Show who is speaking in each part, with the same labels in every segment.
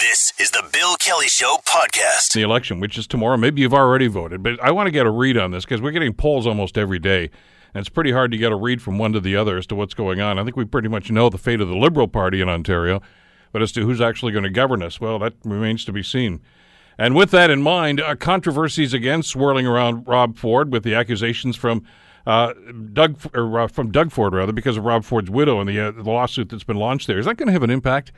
Speaker 1: This is the Bill Kelly Show podcast.
Speaker 2: the election, which is tomorrow. Maybe you've already voted, but I want to get a read on this because we're getting polls almost every day. And it's pretty hard to get a read from one to the other as to what's going on. I think we pretty much know the fate of the Liberal Party in Ontario, but as to who's actually going to govern us, well, that remains to be seen. And with that in mind, uh, controversies again swirling around Rob Ford with the accusations from uh, Doug or uh, from Doug Ford rather because of Rob Ford's widow and the, uh, the lawsuit that's been launched there. Is that going to have an impact?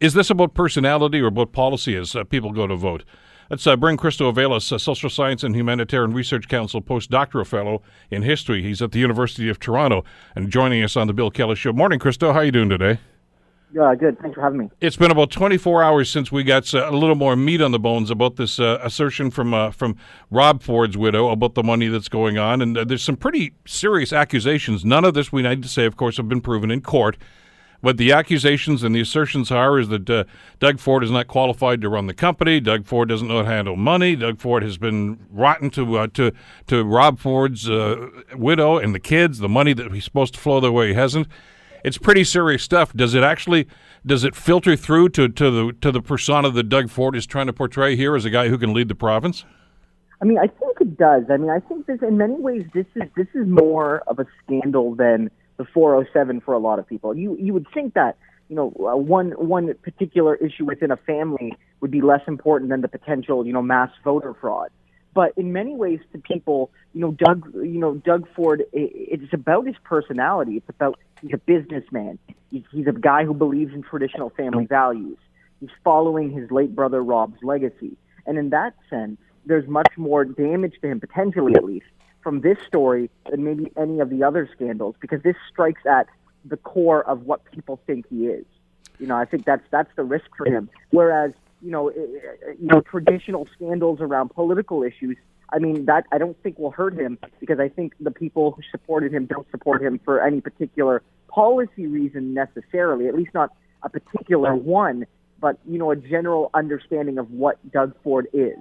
Speaker 2: Is this about personality or about policy as uh, people go to vote? Let's uh, bring Christo Aivalis, a Social Science and Humanitarian Research Council postdoctoral fellow in history. He's at the University of Toronto and joining us on the Bill Kelly Show. Morning, Christo. How are you doing today?
Speaker 3: Yeah, good. Thanks for having me.
Speaker 2: It's been about 24 hours since we got uh, a little more meat on the bones about this uh, assertion from uh, from Rob Ford's widow about the money that's going on, and uh, there's some pretty serious accusations. None of this, we need to say, of course, have been proven in court. But the accusations and the assertions are is that uh, Doug Ford is not qualified to run the company. Doug Ford doesn't know how to handle money. Doug Ford has been rotten to uh, to to Rob Ford's uh, widow and the kids. The money that he's supposed to flow their way hasn't. It's pretty serious stuff. Does it actually does it filter through to, to the to the persona that Doug Ford is trying to portray here as a guy who can lead the province?
Speaker 3: I mean, I think it does. I mean, I think this in many ways this is this is more of a scandal than the 407 for a lot of people. You you would think that you know uh, one one particular issue within a family would be less important than the potential you know mass voter fraud. But in many ways, to people, you know, Doug, you know, Doug Ford, i it's about his personality. It's about he's a businessman. He's, he's a guy who believes in traditional family values. He's following his late brother Rob's legacy, and in that sense, there's much more damage to him, potentially at least, from this story than maybe any of the other scandals, because this strikes at the core of what people think he is. You know, I think that's that's the risk for him. Whereas, you know, you know, traditional scandals around political issues. I mean, that I don't think will hurt him because I think the people who supported him don't support him for any particular policy reason necessarily. At least not a particular one, but you know, a general understanding of what Doug Ford is.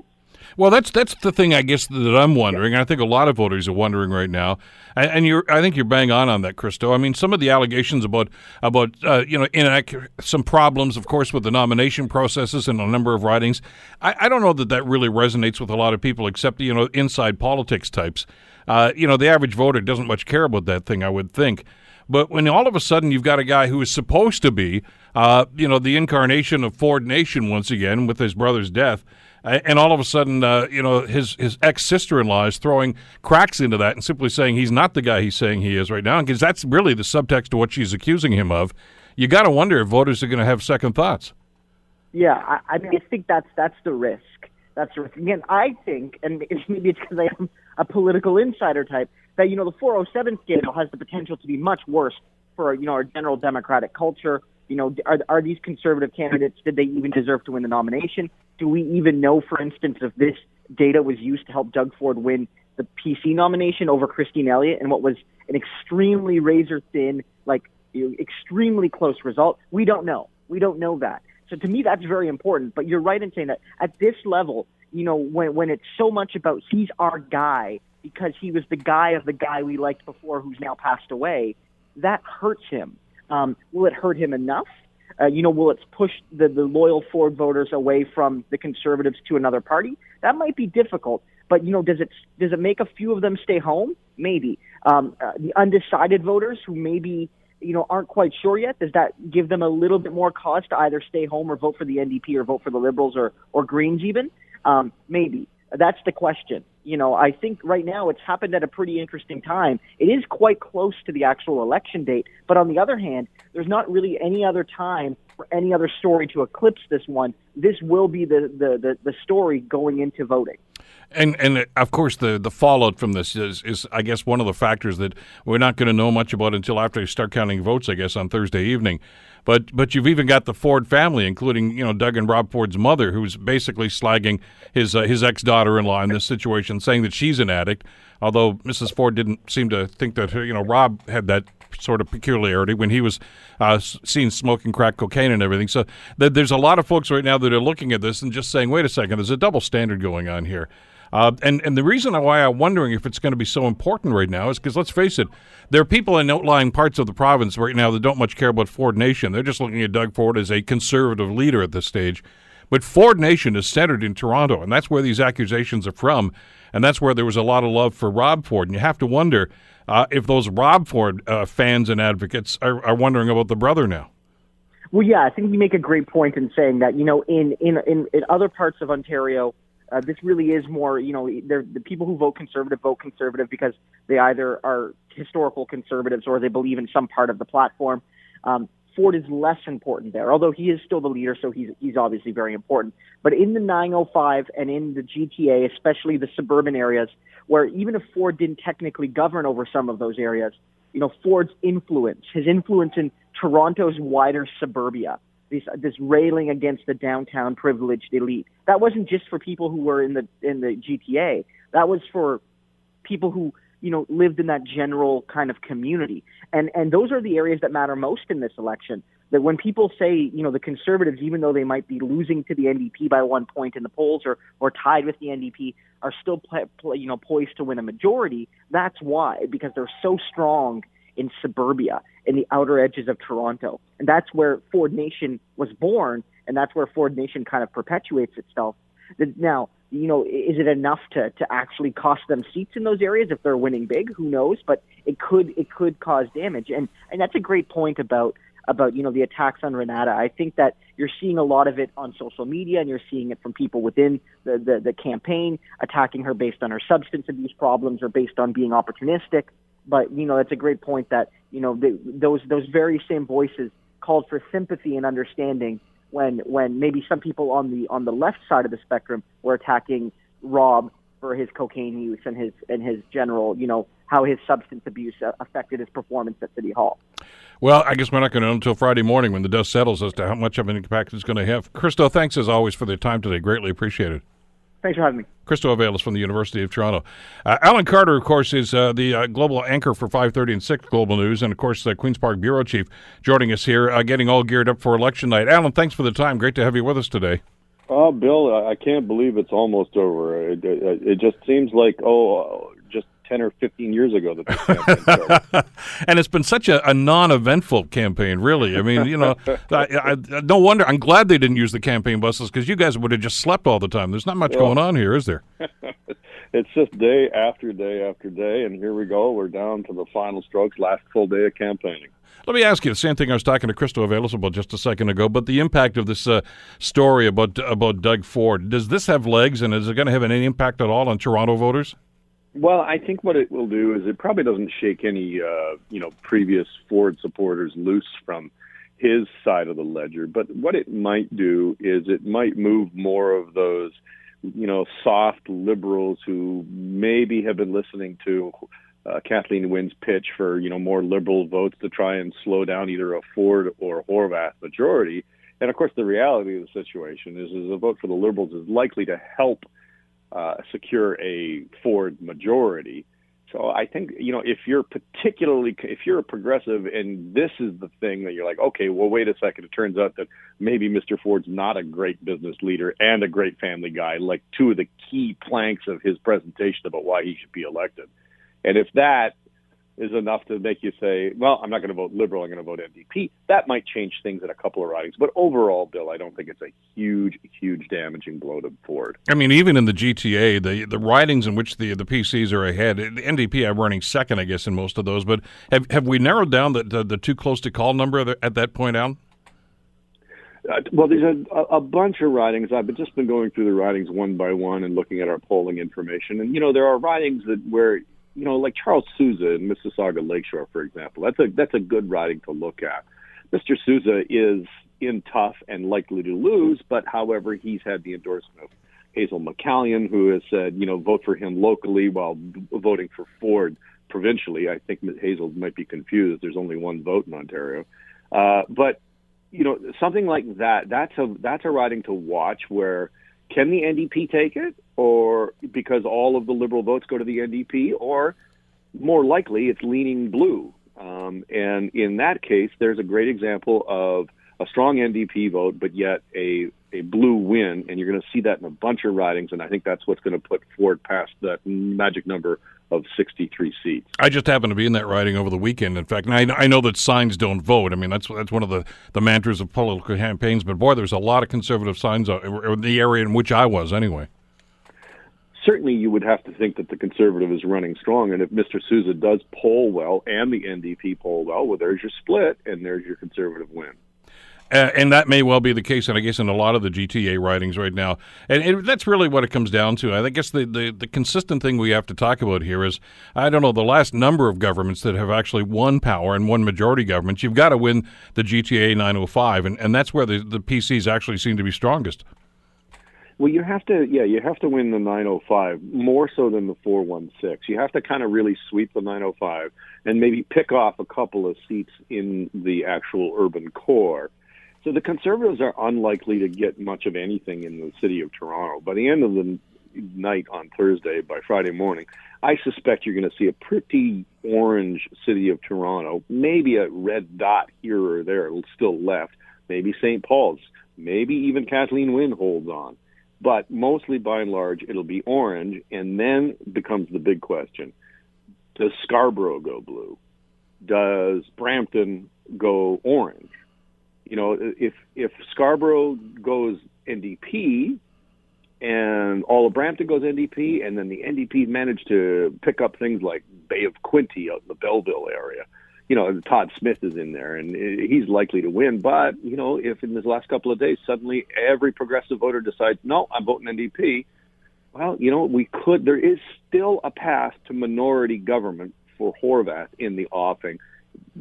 Speaker 2: Well, that's that's the thing I guess that I'm wondering. I think a lot of voters are wondering right now, and, you're I think you're bang on on that, Christo. I mean, some of the allegations about about uh, you know inaccurate some problems, of course, with the nomination processes and a number of ridings. I, I don't know that that really resonates with a lot of people, except you know inside politics types. Uh, you know, the average voter doesn't much care about that thing. I would think. But when all of a sudden you've got a guy who is supposed to be, uh, you know, the incarnation of Ford Nation once again with his brother's death, and all of a sudden, uh, you know, his his ex sister in law is throwing cracks into that and simply saying he's not the guy he's saying he is right now, because that's really the subtext to what she's accusing him of. You got to wonder if voters are going to have second thoughts.
Speaker 3: Yeah, I, I mean, I think that's that's the risk. That's the risk. Again, I think, and maybe it's because I am a political insider type, that you know the 407 scandal has the potential to be much worse for you know our general democratic culture. You know, are are these conservative candidates? Did they even deserve to win the nomination? Do we even know, for instance, if this data was used to help Doug Ford win the PC nomination over Christine Elliott and what was an extremely razor thin, like extremely close result? We don't know. We don't know that. So to me, that's very important. But you're right in saying that at this level, you know, when when it's so much about he's our guy because he was the guy of the guy we liked before who's now passed away, that hurts him. Um, will it hurt him enough? Uh, you know, will it push the, the loyal Ford voters away from the conservatives to another party? That might be difficult. But you know, does it does it make a few of them stay home? Maybe. Um, uh, the undecided voters who maybe you know aren't quite sure yet. Does that give them a little bit more cause to either stay home or vote for the NDP or vote for the Liberals or or Greens even? Um, maybe that's the question. You know, I think right now it's happened at a pretty interesting time. It is quite close to the actual election date, but on the other hand, there's not really any other time for any other story to eclipse this one. This will be the the the, the story going into voting.
Speaker 2: And and uh, of course the the fallout from this is, is I guess one of the factors that we're not going to know much about until after they start counting votes I guess on Thursday evening. But but you've even got the Ford family, including you know Doug and Rob Ford's mother, who's basically slagging his uh, his ex daughter in law in this situation, saying that she's an addict. Although Mrs. Ford didn't seem to think that you know Rob had that sort of peculiarity when he was uh, seen smoking crack cocaine and everything. So th- there's a lot of folks right now that are looking at this and just saying, wait a second, there's a double standard going on here. Uh, and and the reason why I'm wondering if it's going to be so important right now is because let's face it, there are people in outlying parts of the province right now that don't much care about Ford Nation. They're just looking at Doug Ford as a conservative leader at this stage. But Ford Nation is centered in Toronto, and that's where these accusations are from, and that's where there was a lot of love for Rob Ford. And you have to wonder uh, if those Rob Ford uh, fans and advocates are, are wondering about the brother now.
Speaker 3: Well, yeah, I think you make a great point in saying that. You know, in in in, in other parts of Ontario, uh, this really is more. You know, the people who vote conservative vote conservative because they either are historical conservatives or they believe in some part of the platform. Um, Ford is less important there, although he is still the leader, so he's he's obviously very important. But in the 905 and in the GTA, especially the suburban areas, where even if Ford didn't technically govern over some of those areas, you know Ford's influence, his influence in Toronto's wider suburbia, this this railing against the downtown privileged elite, that wasn't just for people who were in the in the GTA. That was for people who you know, lived in that general kind of community. And and those are the areas that matter most in this election. That when people say, you know, the conservatives, even though they might be losing to the NDP by one point in the polls or or tied with the NDP, are still play, play, you know poised to win a majority. That's why because they're so strong in suburbia in the outer edges of Toronto, and that's where Ford Nation was born, and that's where Ford Nation kind of perpetuates itself. Now, you know, is it enough to, to actually cost them seats in those areas if they're winning big? Who knows? But it could it could cause damage, and and that's a great point about about you know the attacks on Renata. I think that you're seeing a lot of it on social media, and you're seeing it from people within the the, the campaign attacking her based on her substance abuse problems or based on being opportunistic. But you know, that's a great point that you know the, those those very same voices called for sympathy and understanding when when maybe some people on the on the left side of the spectrum were attacking Rob for his cocaine use and his and his general, you know, how his substance abuse uh, affected his performance at City Hall.
Speaker 2: Well, I guess we're not going to know until Friday morning when the dust settles as to how much of an impact it's going to have. Christo, thanks as always for the time today. Greatly appreciated.
Speaker 3: Thanks for having me.
Speaker 2: Christo Aivalis from the University of Toronto. Uh, Alan Carter, of course, is uh, the uh, global anchor for 530 and 6 Global News, and of course, the Queen's Park Bureau Chief joining us here, uh, getting all geared up for election night. Alan, thanks for the time. Great to have you with us today.
Speaker 4: Oh, Bill, I can't believe it's almost over. It, it, it just seems like, oh, 10 or 15 years ago that this campaign
Speaker 2: and it's been such a, a, non-eventful campaign, really. I mean, you know, I, I, no wonder. I'm glad they didn't use the campaign buses because you guys would have just slept all the time. There's not much well, going on here, is there?
Speaker 4: it's just day after day after day, and here we go. We're down to the final strokes, last full day of campaigning.
Speaker 2: Let me ask you the same thing I was talking to Christo Aivalis about just a second ago, but the impact of this uh, story about about Doug Ford. Does this have legs, and is it going to have any impact at all on Toronto voters?
Speaker 4: Well, I think what it will do is it probably doesn't shake any, uh, you know, previous Ford supporters loose from his side of the ledger. But what it might do is it might move more of those, you know, soft liberals who maybe have been listening to uh, Kathleen Wynne's pitch for, you know, more liberal votes to try and slow down either a Ford or Horwath majority. And of course, the reality of the situation is, is a vote for the liberals is likely to help uh, secure a Ford majority. So I think you know if you're particularly if you're a progressive and this is the thing that you're like, okay, well wait a second, it turns out that maybe Mr. Ford's not a great business leader and a great family guy, like two of the key planks of his presentation about why he should be elected. And if that is enough to make you say, well, I'm not going to vote Liberal, I'm going to vote NDP. That might change things in a couple of ridings. But overall, Bill, I don't think it's a huge, huge damaging blow to Ford.
Speaker 2: I mean, even in the GTA, the the ridings in which the the PCs are ahead, the NDP are running second, I guess, in most of those. But have have we narrowed down the, the, the too close to call number at that point, Alan?
Speaker 4: Uh, well, there's a, a bunch of ridings. I've just been going through the ridings one by one and looking at our polling information. And, you know, there are ridings that where you know, like Charles Sousa in Mississauga Lakeshore, for example. That's a that's a good riding to look at. Mr. Sousa is in tough and likely to lose, but however, he's had the endorsement of Hazel McCallion, who has said, you know, vote for him locally while voting for Ford provincially. I think Hazel might be confused. There's only one vote in Ontario, uh, but you know, something like that. That's a that's a riding to watch where can the NDP take it, or because all of the Liberal votes go to the NDP, or more likely it's leaning blue? Um, and in that case, there's a great example of a strong NDP vote, but yet a, a blue win, and you're going to see that in a bunch of ridings, and I think that's what's going to put Ford past that magic number of 63 seats.
Speaker 2: I just happened to be in that riding over the weekend. In fact, and I, I know that signs don't vote. I mean, that's that's one of the, the mantras of political campaigns. But boy, there's a lot of conservative signs uh, in the area in which I was, anyway.
Speaker 4: Certainly, you would have to think that the conservative is running strong, and if Mr. Sousa does poll well and the NDP poll well, well, there's your split, and there's your conservative win.
Speaker 2: Uh, and that may well be the case, and I guess in a lot of the GTA ridings right now, and, and that's really what it comes down to. I guess the, the, the consistent thing we have to talk about here is, I don't know, the last number of governments that have actually won power and won majority governments. You've got to win the GTA 905, and, and that's where the, the PCs actually seem to be strongest.
Speaker 4: Well, you have to, yeah, you have to win the 905 more so than the 416. You have to kind of really sweep the 905 and maybe pick off a couple of seats in the actual urban core so the Conservatives are unlikely to get much of anything in the city of Toronto. By the end of the night on Thursday, by Friday morning, I suspect you're going to see a pretty orange city of Toronto, maybe a red dot here or there still left, maybe St. Paul's, maybe even Kathleen Wynne holds on. But mostly by and large, it'll be orange, and then becomes the big question Does Scarborough go blue? Does Brampton go orange? You know, if if Scarborough goes NDP and all of Brampton goes NDP, and then the NDP managed to pick up things like Bay of Quinte out in the Belleville area, you know, Todd Smith is in there, and he's likely to win. But you know, if in the last couple of days suddenly every progressive voter decides, no, I'm voting NDP, well, you know, we could. There is still a path to minority government for Horwath in the offing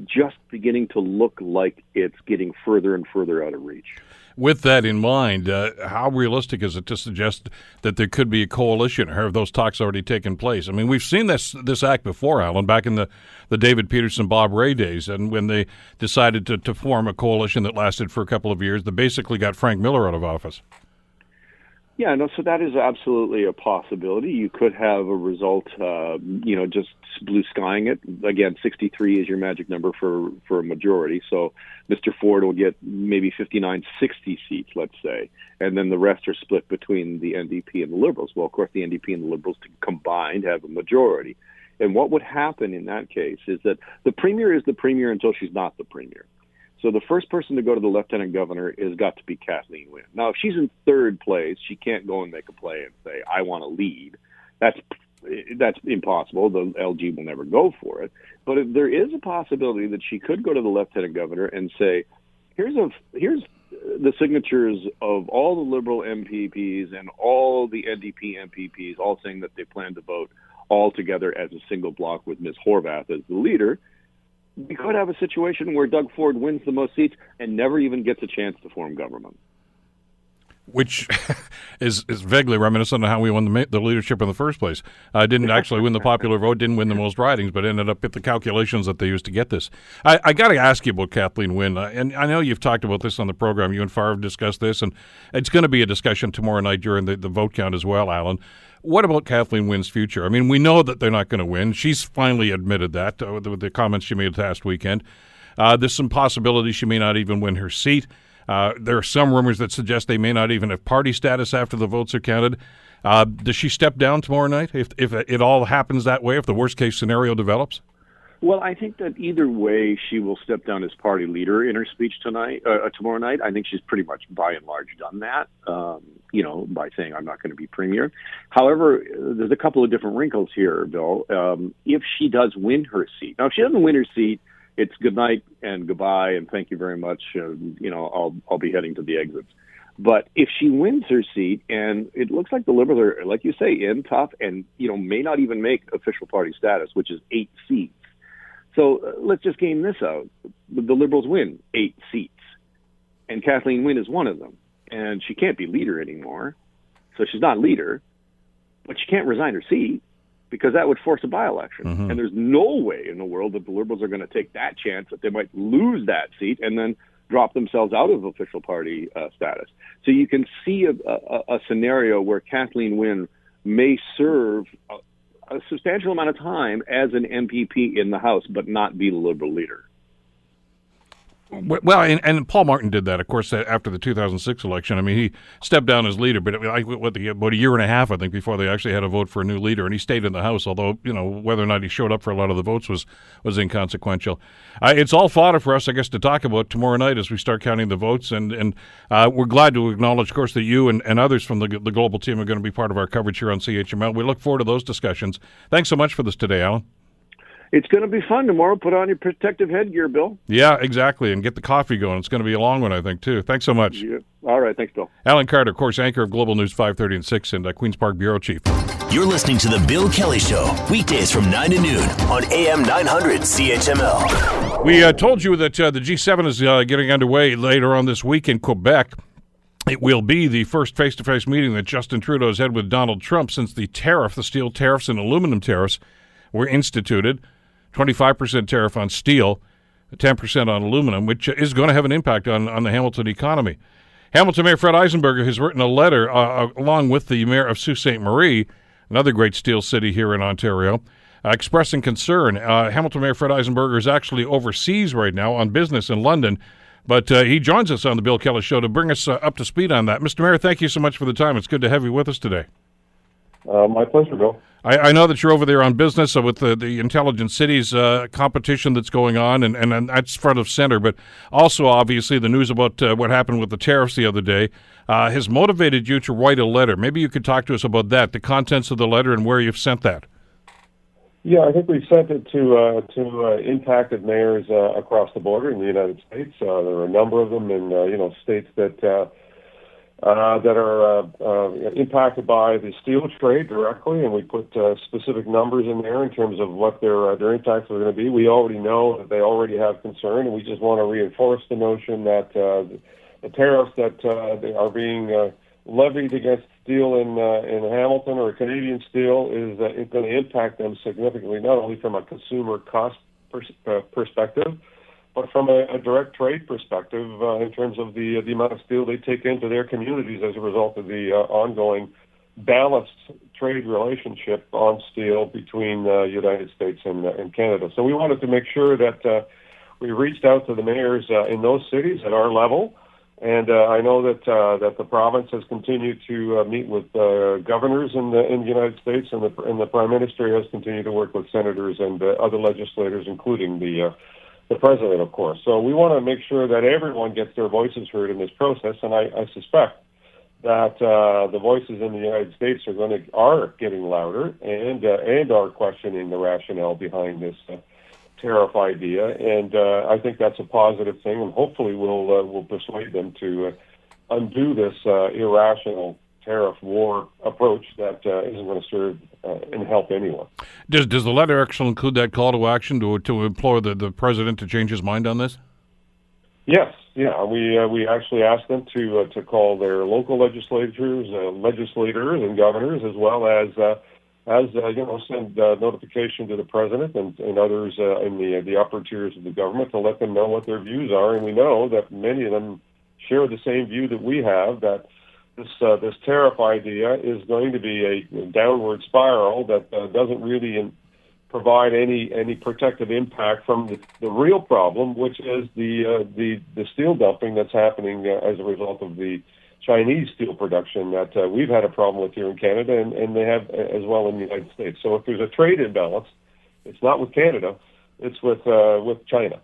Speaker 4: just beginning to look like it's getting further and further out of reach.
Speaker 2: With that in mind, uh, how realistic is it to suggest that there could be a coalition, or have those talks already taken place? I mean, we've seen this this act before, Alan, back in the, the David Peterson, Bob Rae days, and when they decided to, to form a coalition that lasted for a couple of years, that basically got Frank Miller out of office.
Speaker 4: Yeah, no, so that is absolutely a possibility. You could have a result, uh, you know, just blue skying it. Again, 63 is your magic number for, for a majority. So Mr. Ford will get maybe 59, 60 seats, let's say. And then the rest are split between the NDP and the Liberals. Well, of course, the NDP and the Liberals combined have a majority. And what would happen in that case is that the premier is the premier until she's not the premier. So the first person to go to the lieutenant governor has got to be Kathleen Wynne. Now, if she's in third place, she can't go and make a play and say, "I want to lead." That's that's impossible. The LG will never go for it. But there is a possibility that she could go to the lieutenant governor and say, "Here's a here's the signatures of all the liberal MPPs and all the NDP MPPs, all saying that they plan to vote all together as a single block with Ms. Horwath as the leader." We could have a situation where Doug Ford wins the most seats and never even gets a chance to form government.
Speaker 2: Which is is vaguely reminiscent of how we won the, the leadership in the first place. I uh, didn't actually win the popular vote, didn't win the most ridings, but ended up with the calculations that they used to get this. I, I got to ask you about Kathleen Wynne, uh, and I know you've talked about this on the program. You and Favre have discussed this, and it's going to be a discussion tomorrow night during the, the vote count as well, Alan. What about Kathleen Wynne's future? I mean, we know that they're not going to win. She's finally admitted that uh, with the comments she made last weekend. Uh, there's some possibility she may not even win her seat. Uh, there are some rumors that suggest they may not even have party status after the votes are counted. Uh, does she step down tomorrow night if if it all happens that way? If the worst case scenario develops?
Speaker 4: Well, I think that either way, she will step down as party leader in her speech tonight, uh, uh, tomorrow night. I think she's pretty much, by and large, done that. Um, you know, by saying I'm not going to be premier. However, there's a couple of different wrinkles here, Bill. Um, if she does win her seat, now if she doesn't win her seat, it's good night and goodbye and thank you very much. Uh, you know, I'll I'll be heading to the exits. But if she wins her seat, and it looks like the Liberals are, like you say, in tough, and you know, may not even make official party status, which is eight seats so uh, let's just game this out. The Liberals win eight seats, and Kathleen Wynne is one of them, and she can't be leader anymore. So she's not leader, but she can't resign her seat because that would force a by-election. Mm-hmm. And there's no way in the world that the Liberals are going to take that chance that they might lose that seat and then drop themselves out of official party uh, status. So you can see a, a, a scenario where Kathleen Wynne may serve a substantial amount of time as an MPP in the House, but not be the Liberal leader.
Speaker 2: Well, and, and, Paul Martin did that, of course, after the 2006 election. I mean, he stepped down as leader, but like what the, about a year and a half, I think, before they actually had a vote for a new leader, and he stayed in the House. Although, you know, whether or not he showed up for a lot of the votes was was inconsequential. Uh, it's all fodder for us, I guess, to talk about tomorrow night as we start counting the votes, and and uh, we're glad to acknowledge, of course, that you and, and others from the the global team are going to be part of our coverage here on CHML. We look forward to those discussions. Thanks so much for this today, Alan.
Speaker 4: It's going to be fun tomorrow. Put on your protective headgear, Bill.
Speaker 2: Yeah, exactly, and get the coffee going. It's going to be a long one, I think, too. Thanks so much.
Speaker 4: Yeah. All right, thanks, Bill.
Speaker 2: Alan Carter, of course, anchor of Global News 530 and 6 and uh, Queen's Park Bureau Chief.
Speaker 1: You're listening to The Bill Kelly Show, weekdays from 9 to noon on AM 900 CHML.
Speaker 2: We uh, told you that uh, the G7 is uh, getting underway later on this week in Quebec. It will be the first face to face meeting that Justin Trudeau has had with Donald Trump since the tariff, the steel tariffs and aluminum tariffs, were instituted. 25% tariff on steel, 10% on aluminum, which is going to have an impact on, on the Hamilton economy. Hamilton Mayor Fred Eisenberger has written a letter uh, uh, along with the mayor of Sault Ste. Marie, another great steel city here in Ontario, uh, expressing concern. Uh, Hamilton Mayor Fred Eisenberger is actually overseas right now on business in London, but uh, he joins us on the Bill Kelly Show to bring us uh, up to speed on that. Mr. Mayor, thank you so much for the time. It's good to have you with us today.
Speaker 5: my pleasure, Bill.
Speaker 2: I, I, know that you're over there on business uh, with the, the Intelligent Cities uh, competition that's going on, and, and, and, that's front of center. But also, obviously, the news about uh, what happened with the tariffs the other day uh, has motivated you to write a letter. Maybe you could talk to us about that, the contents of the letter, and where you've sent that.
Speaker 5: Yeah, I think we've sent it to uh, to uh, impacted mayors across the border in the United States. there are a number of them in you know states that uh, that are uh, uh, impacted by the steel trade directly, and we put uh, specific numbers in there in terms of what their uh, their impacts are going to be. We already know that they already have concern, and we just want to reinforce the notion that uh, the tariffs that uh, they are being uh, levied against steel in uh, in Hamilton or Canadian steel is uh, going to impact them significantly, not only from a consumer cost pers- uh, perspective but from a, a direct trade perspective, uh, in terms of the the amount of steel they take into their communities as a result of the uh, ongoing balanced trade relationship on steel between the uh, United States and, uh, and Canada. So we wanted to make sure that uh, we reached out to the mayors uh, in those cities at our level. And uh, I know that uh, that the province has continued to uh, meet with uh, governors in the in the United States, and the and the prime minister has continued to work with senators and uh, other legislators, including the uh, the president, of course. So we want to make sure that everyone gets their voices heard in this process, and I, I suspect that uh, the voices in the United States are going to are getting louder and uh, and are questioning the rationale behind this uh, tariff idea, and uh, I think that's a positive thing, and hopefully we'll uh, we'll persuade them to uh, undo this uh, irrational tariff war approach that uh, not going to serve uh, and help anyone.
Speaker 2: Does does the letter actually include that call to action to to implore the, the president to change his mind on this?
Speaker 5: Yes, yeah, we uh, we actually asked them to uh, to call their local legislatures, uh, legislators, and governors, as well as uh, as uh, you know, send uh, notification to the president and, and others uh, in the the upper tiers of the government to let them know what their views are. And we know that many of them share the same view that we have that this uh, this tariff idea is going to be a downward spiral that uh, doesn't really in, provide any any protective impact from the, the real problem, which is the uh, the the steel dumping that's happening uh, as a result of the Chinese steel production that uh, we've had a problem with here in Canada, and, and they have as well in the United States. So if there's a trade imbalance, it's not with Canada, it's with uh, with China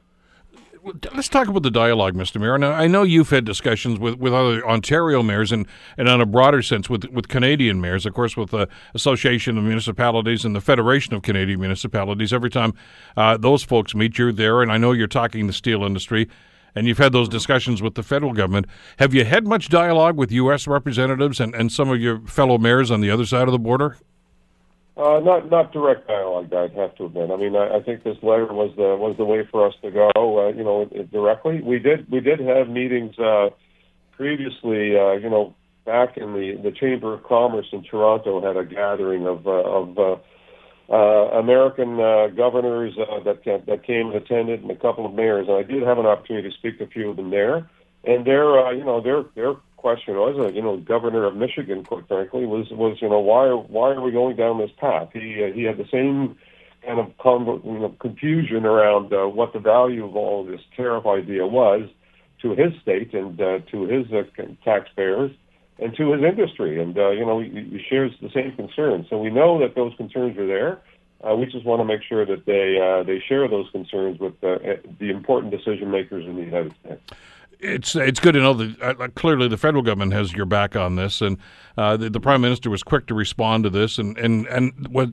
Speaker 2: let's talk about the dialogue, Mr. Mayor. Now, I know you've had discussions with, with other Ontario mayors and, and on a broader sense with, with Canadian mayors, of course, with the Association of Municipalities and the Federation of Canadian Municipalities. Every time uh, those folks meet, you're there, and I know you're talking the steel industry, and you've had those discussions with the federal government. Have you had much dialogue with U.S. representatives and, and some of your fellow mayors on the other side of the border?
Speaker 5: Uh, not not direct dialogue. I'd have to admit. I mean, I, I think this letter was the was the way for us to go. Uh, you know, directly. We did we did have meetings uh, previously. Uh, you know, back in the the Chamber of Commerce in Toronto had a gathering of uh, of uh, uh, American uh, governors uh, that that came and attended, and a couple of mayors. And I did have an opportunity to speak to a few of them there. And their uh, you know their their question was, uh, you know, governor of Michigan, quite frankly, was was you know why why are we going down this path? He uh, he had the same kind of con- you know, confusion around uh, what the value of all of this tariff idea was to his state and uh, to his uh, taxpayers and to his industry. And uh, you know, he, he shares the same concerns. So we know that those concerns are there. Uh, we just want to make sure that they uh, they share those concerns with uh, the important decision makers in the United States.
Speaker 2: It's it's good to know that uh, clearly the federal government has your back on this, and uh, the, the, prime minister was quick to respond to this. And and and what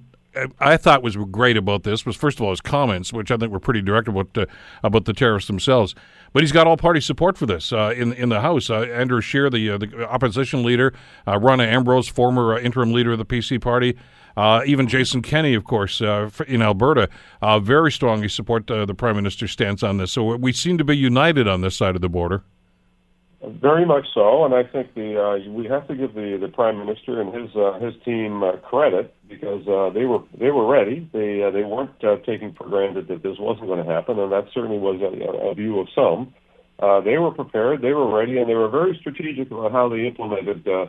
Speaker 2: I thought was great about this was first of all his comments, which I think were pretty direct about uh, about the tariffs themselves. But he's got all party support for this uh, in in the House. Uh, Andrew Scheer, the uh, the opposition leader, uh, Rona Ambrose, former uh, interim leader of the PC party, even Jason Kenney, of course, in Alberta, very strongly support the prime minister's stance on this. So we seem to be united on this side of the border.
Speaker 5: Very much so, and I think the uh, we have to give the, the prime minister and his uh, his team uh, credit because uh, they were they were ready. They uh, they weren't uh, taking for granted that this wasn't going to happen, and that certainly was a, a view of some. Uh, they were prepared, they were ready, and they were very strategic about how they implemented uh,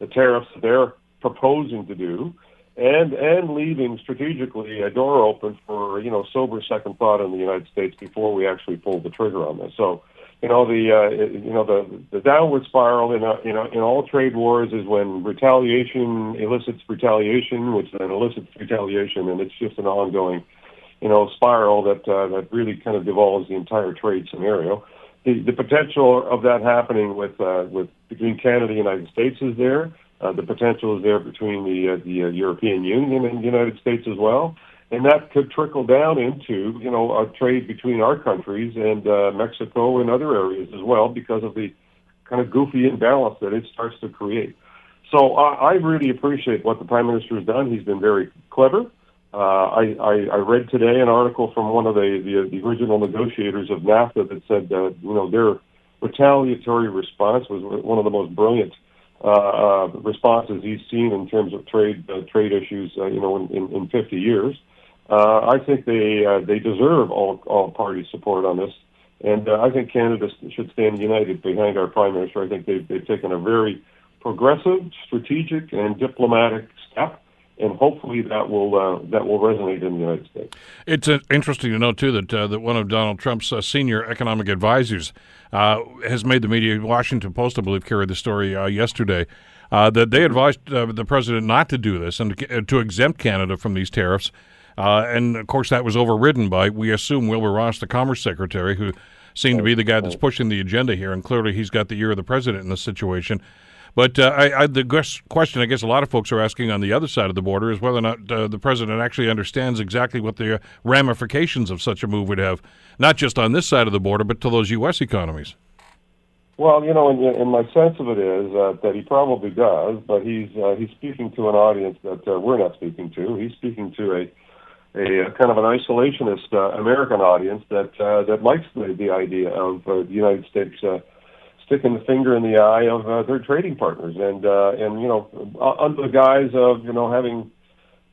Speaker 5: the tariffs they're proposing to do, and and leaving strategically a door open for you know sober second thought in the United States before we actually pull the trigger on this. So you know the uh, you know the the downward spiral in a, you know in all trade wars is when retaliation elicits retaliation, which then elicits retaliation, and it's just an ongoing you know spiral that uh, that really kind of devolves the entire trade scenario. The, the potential of that happening with uh, with between Canada and the United States is there. Uh, the potential is there between the uh, the uh, European Union and the United States as well and that could trickle down into you know a trade between our countries and uh, Mexico and other areas as well because of the kind of goofy imbalance that it starts to create. So uh, I really appreciate what the prime minister has done. He's been very clever. Uh, I, I, I read today an article from one of the, the, the original negotiators of NAFTA that said uh, you know their retaliatory response was one of the most brilliant uh, uh, responses he's seen in terms of trade uh, trade issues, uh, you know, in, in, in 50 years. Uh, I think they uh, they deserve all all party support on this, and uh, I think Canada should stand united behind our prime minister. I think they've they've taken a very progressive, strategic, and diplomatic step and hopefully that will uh, that will resonate in the United States.
Speaker 2: It's uh, interesting to note too that uh, that one of Donald Trump's uh, senior economic advisors uh, has made the media. Washington Post, I believe, carried the story uh, yesterday. that they advised the president not to do this and to, to exempt Canada from these tariffs uh, and of course, that was overridden by, we assume, Wilbur Ross, the Commerce Secretary, who seemed to be the guy that's pushing the agenda here. And clearly, he's got the ear of the president in this situation. But uh, I, I, the question I guess a lot of folks are asking on the other side of the border is whether or not uh, the president actually understands exactly what the ramifications of such a move would have, not just on this side of the border, but to those U.S. economies.
Speaker 5: Well, you know, and, my sense of it is uh, that he probably does, but he's uh, he's speaking to an audience that uh, we're not speaking to. He's speaking to a a, a kind of an isolationist uh, American audience that uh, that likes the, the idea of uh, the United States uh, sticking the finger in the eye of uh, their trading partners, and uh, and you know uh, under the guise of you know having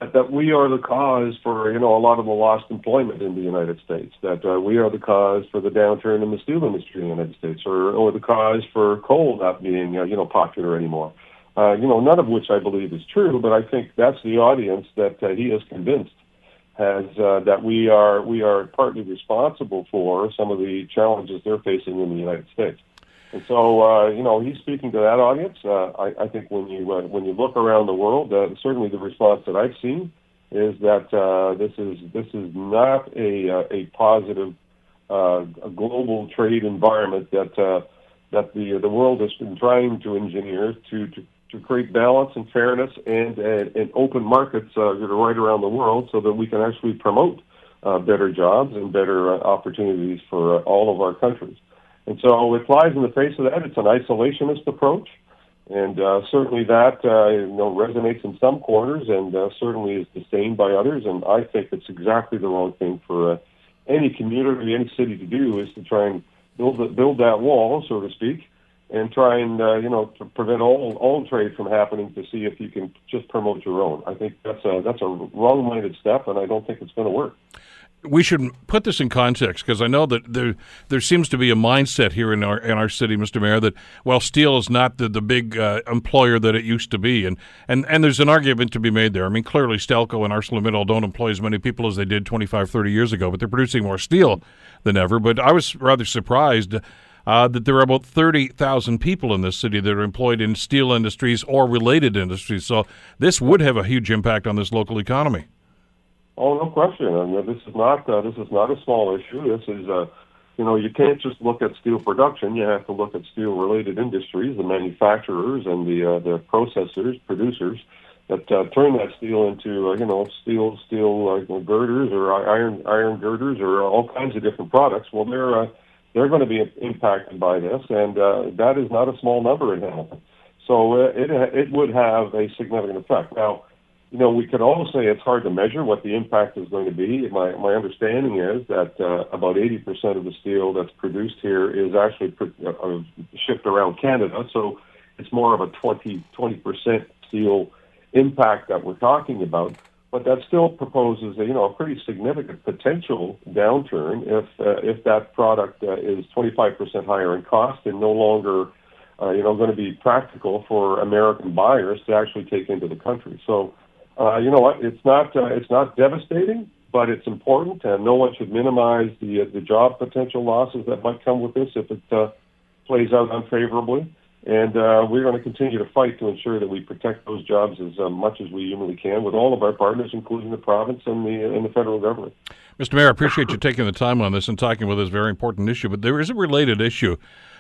Speaker 5: that we are the cause for you know a lot of the lost employment in the United States, that uh, we are the cause for the downturn in the steel industry in the United States, or or the cause for coal not being uh, you know popular anymore. Uh, you know, none of which I believe is true, but I think that's the audience that uh, he has convinced has uh, that we are we are partly responsible for some of the challenges they're facing in the United States. And so, uh, you know, he's speaking to that audience. Uh, I, I think when you uh, when you look around the world, uh, certainly the response that I've seen is that uh, this is this is not a uh, a positive uh, a global trade environment that uh, that the the world has been trying to engineer to to to create balance and fairness and, and, and open markets uh, right around the world so that we can actually promote uh, better jobs and better uh, opportunities for uh, all of our countries. And so it flies in the face of that. It's an isolationist approach. And uh, certainly that uh, you know, resonates in some corners and uh, certainly is disdained by others. And I think it's exactly the wrong thing for uh, any community, any city to do is to try and build, build that wall, so to speak, and try and uh, you know to prevent all all trade from happening to see if you can just promote your own. I think that's a that's a wrong-minded step, and I don't think it's going to work.
Speaker 2: We should put this in context because I know that there there seems to be a mindset here in our in our city, Mr. Mayor, that well, steel is not the the big uh, employer that it used to be, and, and and there's an argument to be made there. I mean, clearly Stelco and ArcelorMittal don't employ as many people as they did 25, 30 years ago, but they're producing more steel than ever. But I was rather surprised. Uh, that there are about 30,000 people in this city that are employed in steel industries or related industries. So this would have a huge impact on this local economy.
Speaker 5: Oh, no question. I mean, this is not uh, this is not a small issue. This is a uh, you know, you can't just look at steel production. You have to look at steel-related industries, the manufacturers and the uh, the processors, producers that uh, turn that steel into uh, you know steel steel uh, girders or iron iron girders or all kinds of different products. Well, they're uh, they're going to be impacted by this, and uh, that is not a small number in Hamilton. So uh, it it would have a significant effect. Now you know, we could all say it's hard to measure what the impact is going to be. My my understanding is that uh, about 80% of the steel that's produced here is actually uh, uh, shipped around Canada, so it's more of a 20 20% steel impact that we're talking about. But that still proposes, a, you know, a pretty significant potential downturn if uh, if that product uh, is 25% higher in cost and no longer, uh, you know, going to be practical for American buyers to actually take into the country. So uh, you know what? It's not uh, it's not devastating, but it's important, and no one should minimize the uh, the job potential losses that might come with this if it uh, plays out unfavorably. And uh, we're going to continue to fight to ensure that we protect those jobs as uh, much as we humanly can with all of our partners, including the province and the and the federal government.
Speaker 2: Mr. Mayor, I appreciate you taking the time on this and talking with this very important issue. But there is a related issue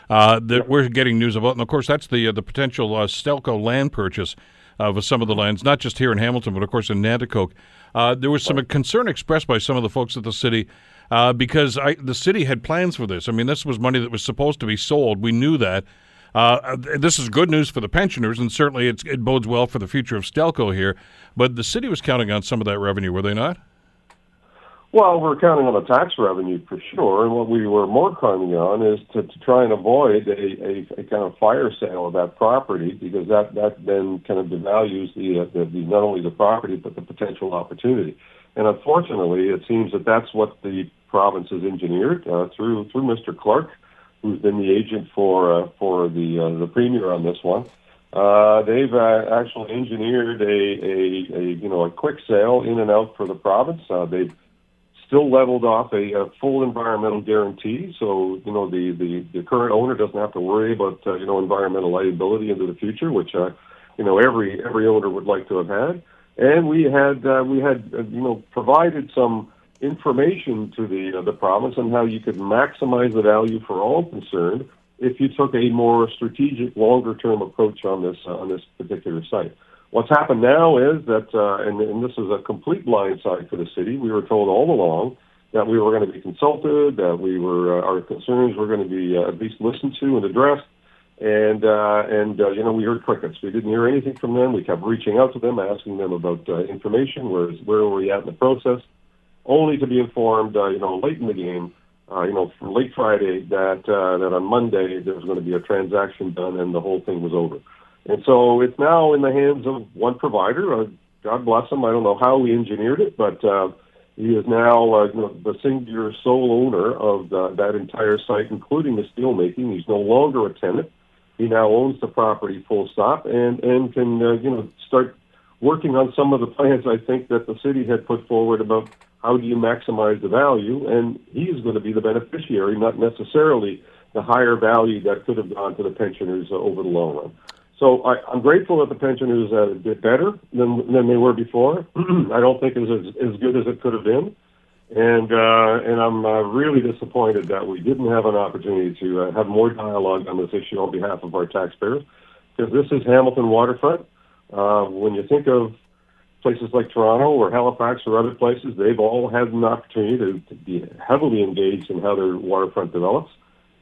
Speaker 2: uh, that we're getting news about, and of course, that's the uh, the potential uh, Stelco land purchase of some of the lands, not just here in Hamilton, but of course in Nanticoke. Uh, there was some concern expressed by some of the folks at the city uh, because I, the city had plans for this. I mean, this was money that was supposed to be sold. We knew that. Uh, this is good news for the pensioners, and certainly it bodes well for the future of Stelco here. But the city was counting on some of that revenue, were they not?
Speaker 5: Well, we're counting on the tax revenue for sure, and what we were more counting on is to, to try and avoid a, a, a kind of fire sale of that property because that, that then kind of devalues the, the, the not only the property but the potential opportunity. And unfortunately, it seems that that's what the province has engineered uh, through through Mr. Clark, who's been the agent for uh, for the uh, the premier on this one. Uh, they've uh, actually engineered a, a, a you know a quick sale in and out for the province. Uh, they've still leveled off a, a full environmental guarantee. So, you know, the, the, the current owner doesn't have to worry about, uh, you know, environmental liability into the future, which, uh, you know, every, every owner would like to have had. And we had, uh, we had, uh, you know, provided some information to the, uh, the province on how you could maximize the value for all concerned if you took a more strategic, longer term approach on this, uh, on this particular site. What's happened now is that, uh, and, and this is a complete blindside for the city. We were told all along that we were going to be consulted, that we were uh, our concerns were going to be uh, at least listened to and addressed. And uh, and uh, you know we heard crickets. We didn't hear anything from them. We kept reaching out to them, asking them about uh, information. Where where were we at in the process? Only to be informed, uh, you know, late in the game, uh, you know, from late Friday that uh, that on Monday there was going to be a transaction done and the whole thing was over. And so it's now in the hands of one provider. Uh, God bless him. I don't know how he engineered it, but uh, he is now uh, the singular sole owner of the, that entire site, including the steelmaking. He's no longer a tenant. He now owns the property full stop and, and can uh, you know start working on some of the plans I think that the city had put forward about how do you maximize the value, and he is going to be the beneficiary, not necessarily the higher value that could have gone to the pensioners over the long run. So I, I'm grateful that the pensioners uh, did better than than they were before. I don't think it was as, as good as it could have been, and uh, and I'm uh, really disappointed that we didn't have an opportunity to uh, have more dialogue on this issue on behalf of our taxpayers, because this is Hamilton waterfront. Uh, when you think of places like Toronto or Halifax or other places, they've all had an opportunity to, to be heavily engaged in how their waterfront develops.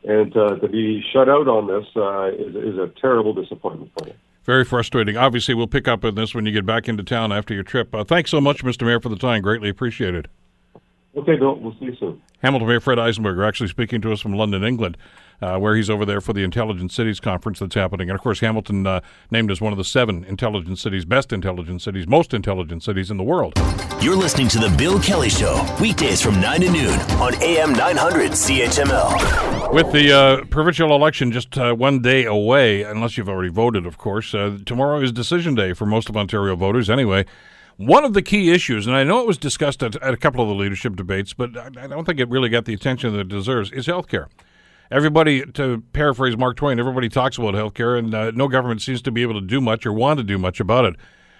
Speaker 5: And uh, to be shut out on this uh, is, is a terrible disappointment for me.
Speaker 2: Very frustrating. Obviously, we'll pick up on this when you get back into town after your trip. Uh, thanks so much, Mr. Mayor, for the time. Greatly appreciated.
Speaker 5: Okay, Bill. We'll see you soon.
Speaker 2: Hamilton Mayor Fred Eisenberger actually speaking to us from London, England, uh, where he's over there for the Intelligent Cities Conference that's happening. And of course, Hamilton uh, named as one of the seven intelligent cities, best intelligent cities, most intelligent cities in the world.
Speaker 1: You're listening to The Bill Kelly Show, weekdays from 9 to noon on AM 900 CHML.
Speaker 2: With the uh, provincial election just uh, one day away, unless you've already voted, of course, uh, tomorrow is decision day for most of Ontario voters anyway. One of the key issues, and I know it was discussed at, at a couple of the leadership debates, but I, I don't think it really got the attention that it deserves, is health care. Everybody, to paraphrase Mark Twain, everybody talks about health care, and uh, no government seems to be able to do much or want to do much about it.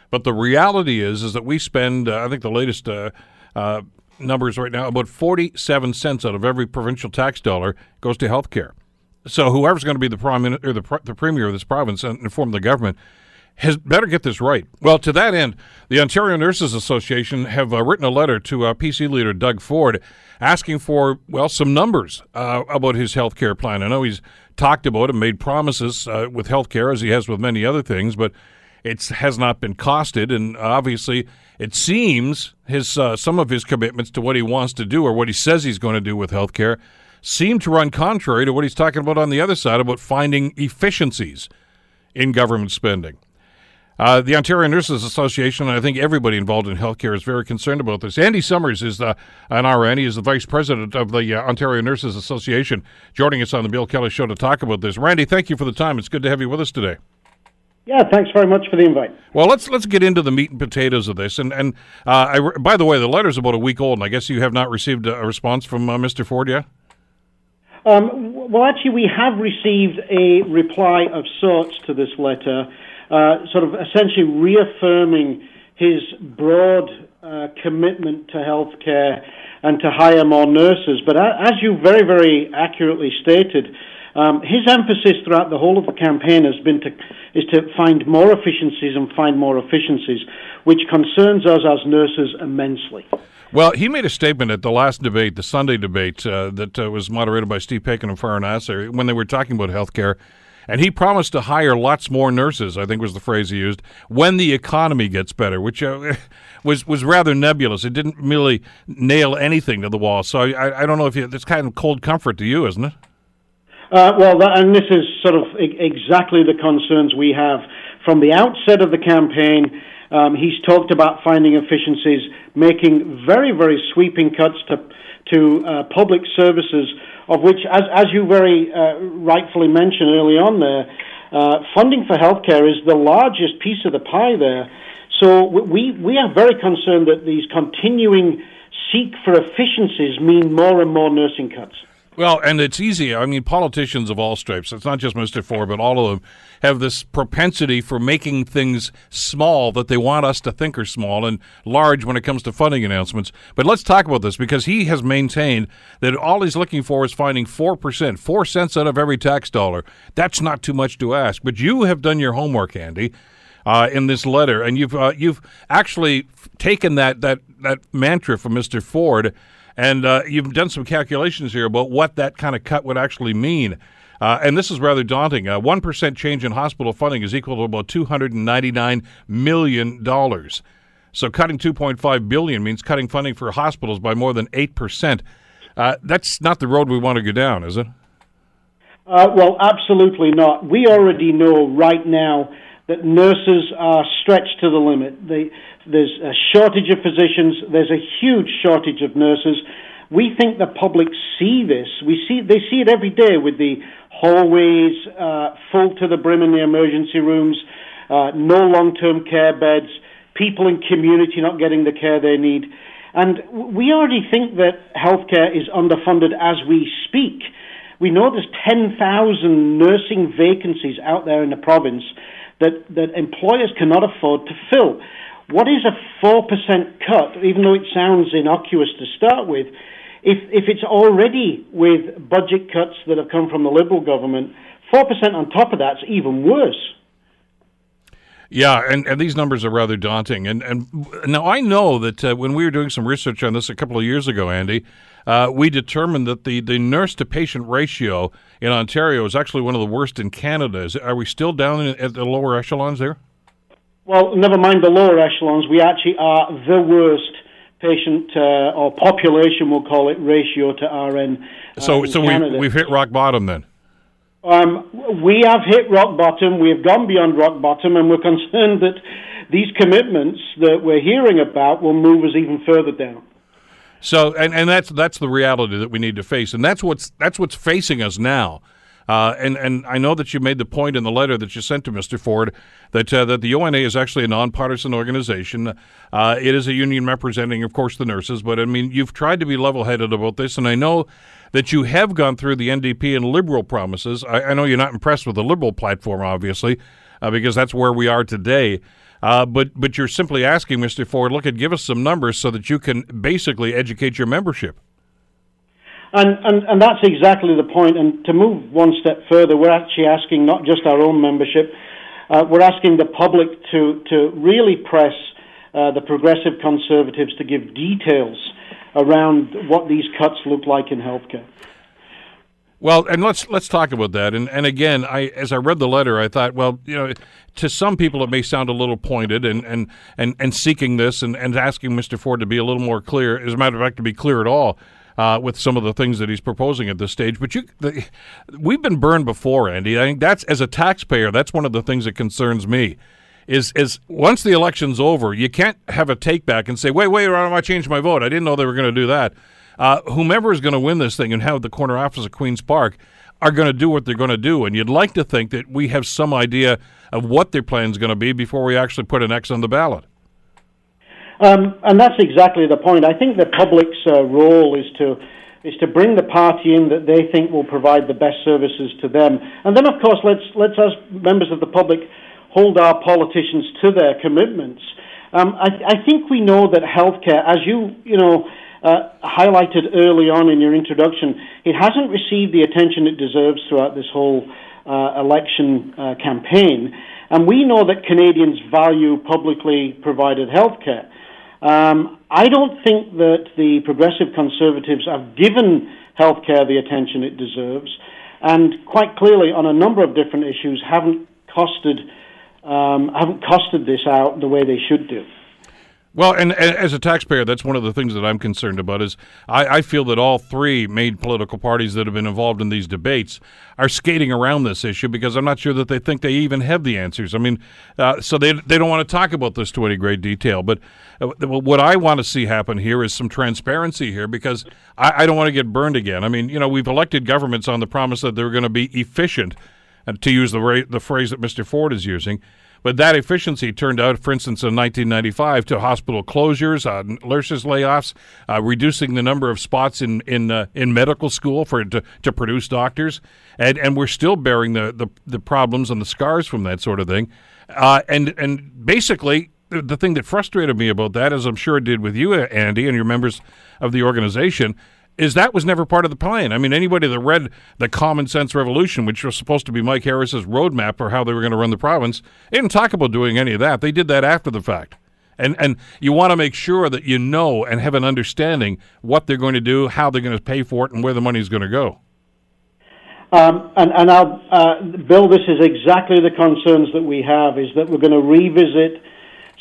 Speaker 2: But the reality is, is that we spend, uh, I think the latest uh, uh, numbers right now, about 47 cents out of every provincial tax dollar goes to health care. So whoever's going to be the prime or the, the premier of this province and inform the government has better get this right. Well, to that end, the Ontario Nurses Association have uh, written a letter to uh, PC leader Doug Ford asking for, well, some numbers uh, about his health care plan. I know he's talked about and made promises uh, with health care, as he has with many other things, but it has not been costed. And obviously, it seems his uh, some of his commitments to what he wants to do or what he says he's going to do with health care seem to run contrary to what he's talking about on the other side about finding efficiencies in government spending. Uh, the Ontario Nurses Association, and I think everybody involved in healthcare is very concerned about this. Andy Summers is uh, an RN. He is the vice president of the uh, Ontario Nurses Association, joining us on the Bill Kelly Show to talk about this. Randy, thank you for the time. It's good to have you with us today.
Speaker 6: Yeah, thanks very much for the invite.
Speaker 2: Well, let's let's get into the meat and potatoes of this. And and uh, I, by the way, the letter's about a week old, and I guess you have not received a response from uh, Mr. Ford yet.
Speaker 6: Um, well, actually, we have received a reply of sorts to this letter uh, sort of essentially reaffirming his broad uh, commitment to healthcare and to hire more nurses. But as you very, very accurately stated, um, his emphasis throughout the whole of the campaign has been to is to find more efficiencies and find more efficiencies, which concerns us as nurses immensely.
Speaker 2: Well, he made a statement at the last debate, the Sunday debate, uh, that uh, was moderated by Steve Paikin and Farah Nasser, when they were talking about health care. And he promised to hire lots more nurses, I think was the phrase he used, when the economy gets better, which uh, was was rather nebulous. It didn't really nail anything to the wall. So I, I don't know if you, it's kind of cold comfort to you, isn't it?
Speaker 6: Uh, well, that, and this is sort of exactly the concerns we have. From the outset of the campaign, um, he's talked about finding efficiencies, making very, very sweeping cuts to, to uh, public services of which, as, as you very uh, rightfully mentioned early on there, uh, funding for healthcare is the largest piece of the pie there. So we, we are very concerned that these continuing seek for efficiencies mean more and more nursing cuts.
Speaker 2: Well, and it's easy. I mean, politicians of all stripes, it's not just Mr. Ford, but all of them have this propensity for making things small that they want us to think are small and large when it comes to funding announcements. But let's talk about this because he has maintained that all he's looking for is finding 4%, 4 cents out of every tax dollar. That's not too much to ask. But you have done your homework, Andy. Uh, in this letter, and you've uh, you've actually taken that that that mantra from Mr. Ford and uh, you've done some calculations here about what that kind of cut would actually mean. Uh, and this is rather daunting. A 1% change in hospital funding is equal to about $299 million. So cutting 2.5 billion means cutting funding for hospitals by more than 8%. Uh, that's not the road we want to go down, is it?
Speaker 6: Uh, well, absolutely not. We already know right now that nurses are stretched to the limit. They, there's a shortage of physicians. There's a huge shortage of nurses. We think the public see this. We see they see it every day with the hallways uh, full to the brim in the emergency rooms, uh, no long-term care beds, people in community not getting the care they need, and we already think that healthcare is underfunded as we speak. We know there's 10,000 nursing vacancies out there in the province that, that employers cannot afford to fill. What is a 4% cut, even though it sounds innocuous to start with, if, if it's already with budget cuts that have come from the Liberal government, 4% on top of that's even worse.
Speaker 2: Yeah, and, and these numbers are rather daunting. And and now I know that uh, when we were doing some research on this a couple of years ago, Andy, uh, we determined that the, the nurse to patient ratio in Ontario is actually one of the worst in Canada. Is, are we still down in, at the lower echelons there?
Speaker 6: Well, never mind the lower echelons. We actually are the worst patient uh, or population, we'll call it, ratio to RN.
Speaker 2: Uh, so, so we, we've hit rock bottom then.
Speaker 6: Um, we have hit rock bottom. We have gone beyond rock bottom, and we're concerned that these commitments that we're hearing about will move us even further down.
Speaker 2: So, and, and that's that's the reality that we need to face, and that's what's that's what's facing us now. Uh, and and I know that you made the point in the letter that you sent to Mr. Ford that uh, that the ONA is actually a nonpartisan organization. Uh, it is a union representing, of course, the nurses. But I mean, you've tried to be level-headed about this, and I know that you have gone through the NDP and Liberal promises. I, I know you're not impressed with the Liberal platform, obviously, uh, because that's where we are today. Uh, but but you're simply asking Mr. Ford, look, at give us some numbers so that you can basically educate your membership.
Speaker 6: And, and, and that's exactly the point. And to move one step further, we're actually asking not just our own membership, uh, we're asking the public to, to really press uh, the progressive conservatives to give details around what these cuts look like in healthcare.
Speaker 2: Well, and let's let's talk about that. And and again, I as I read the letter, I thought, well, you know, to some people it may sound a little pointed, and and and, and seeking this and, and asking Mr. Ford to be a little more clear. As a matter of fact, to be clear at all uh, with some of the things that he's proposing at this stage. But you, the, we've been burned before, Andy. I think that's as a taxpayer, that's one of the things that concerns me. Is is once the election's over, you can't have a take back and say, "Wait, wait, I changed my vote. I didn't know they were going to do that." Uh, whomever is going to win this thing and have the corner office of Queens Park are going to do what they're going to do, and you'd like to think that we have some idea of what their plan is going to be before we actually put an X on the ballot.
Speaker 6: Um, and that's exactly the point. I think the public's uh, role is to is to bring the party in that they think will provide the best services to them. And then, of course, let's let's as members of the public hold our politicians to their commitments. Um, I, I, think we know that healthcare, as you you know uh, highlighted early on in your introduction, it hasn't received the attention it deserves throughout this whole uh, election uh, campaign. And we know that Canadians value publicly provided healthcare. Um, I don't think that the progressive conservatives have given healthcare the attention it deserves, and quite clearly on a number of different issues haven't costed um, haven't costed this out the way they should do.
Speaker 2: Well, and, and, as a taxpayer, that's one of the things that I'm concerned about. Is I, I, feel that all three main political parties that have been involved in these debates are skating around this issue because I'm not sure that they think they even have the answers. I mean, uh, so they they don't want to talk about this to any great detail. But uh, what I want to see happen here is some transparency here because I, I don't want to get burned again. I mean, you know, we've elected governments on the promise that they're going to be efficient, and to use the ra- the phrase that Mr. Ford is using. But that efficiency turned out, for instance, in 1995 to hospital closures, uh, nurses layoffs, uh, reducing the number of spots in in uh, in medical school for to, to produce doctors, and and we're still bearing the, the, the problems and the scars from that sort of thing, uh, and and basically the thing that frustrated me about that, as I'm sure it did with you, Andy, and your members of the organization, is that was never part of the plan. I mean, anybody that read the Common Sense Revolution, which was supposed to be Mike Harris's roadmap for how they were going to run the province, they didn't talk about doing any of that. They did that after the fact. And and you want to make sure that you know and have an understanding what they're going to do, how they're going to pay for it, and where the money is going to go.
Speaker 6: Um, and and uh, Bill, this is exactly the concerns that we have: is that we're going to revisit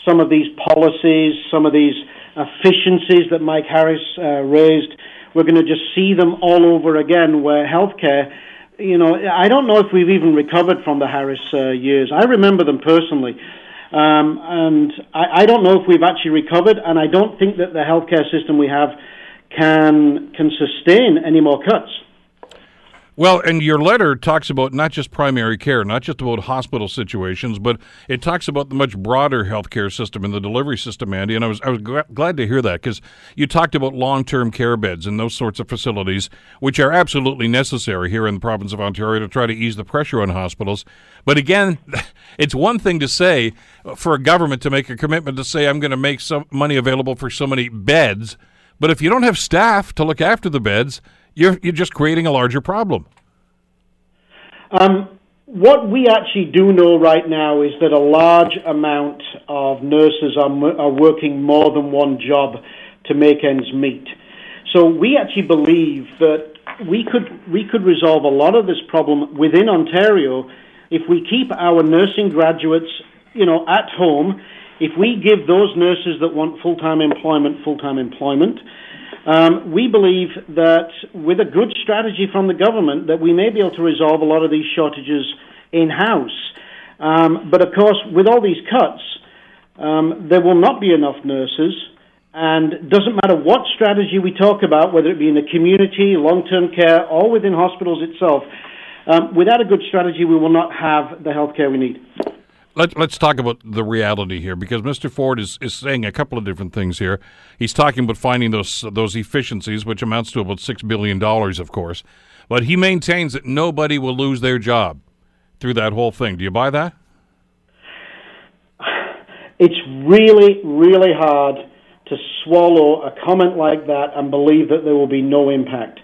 Speaker 6: some of these policies, some of these efficiencies that Mike Harris uh, raised we're going to just see them all over again where healthcare you know, I don't know if we've even recovered from the Harris uh, years. I remember them personally. Um, and I, I, don't know if we've actually recovered, and I don't think that the healthcare system we have can can sustain any more cuts.
Speaker 2: Well, and your letter talks about not just primary care, not just about hospital situations, but it talks about the much broader healthcare system and the delivery system, Andy. And I was I was glad to hear that because you talked about long term care beds and those sorts of facilities, which are absolutely necessary here in the province of Ontario to try to ease the pressure on hospitals. But again, it's one thing to say for a government to make a commitment to say I'm going to make some money available for so many beds, but if you don't have staff to look after the beds you're, you're just creating a larger problem.
Speaker 6: Um, what we actually do know right now is that a large amount of nurses are, are working more than one job to make ends meet. So we actually believe that we could we could resolve a lot of this problem within Ontario if we keep our nursing graduates, you know, at home If we give those nurses that want full time employment full time employment, um, we believe that with a good strategy from the government, that we may be able to resolve a lot of these shortages in house. Um, but of course, with all these cuts, um, there will not be enough nurses. And doesn't matter what strategy we talk about, whether it be in the community, long term care, or within hospitals itself, um, without a good strategy, we will not have the health care we need.
Speaker 2: Let, us talk about the reality here because Mr. Ford is, is saying a couple of different things here. He's talking about finding those those efficiencies, which amounts to about six billion dollars, of course. But he maintains that nobody will lose their job through that whole thing. Do you buy that?
Speaker 6: It's really, really hard to swallow a comment like that and believe that there will be no impact.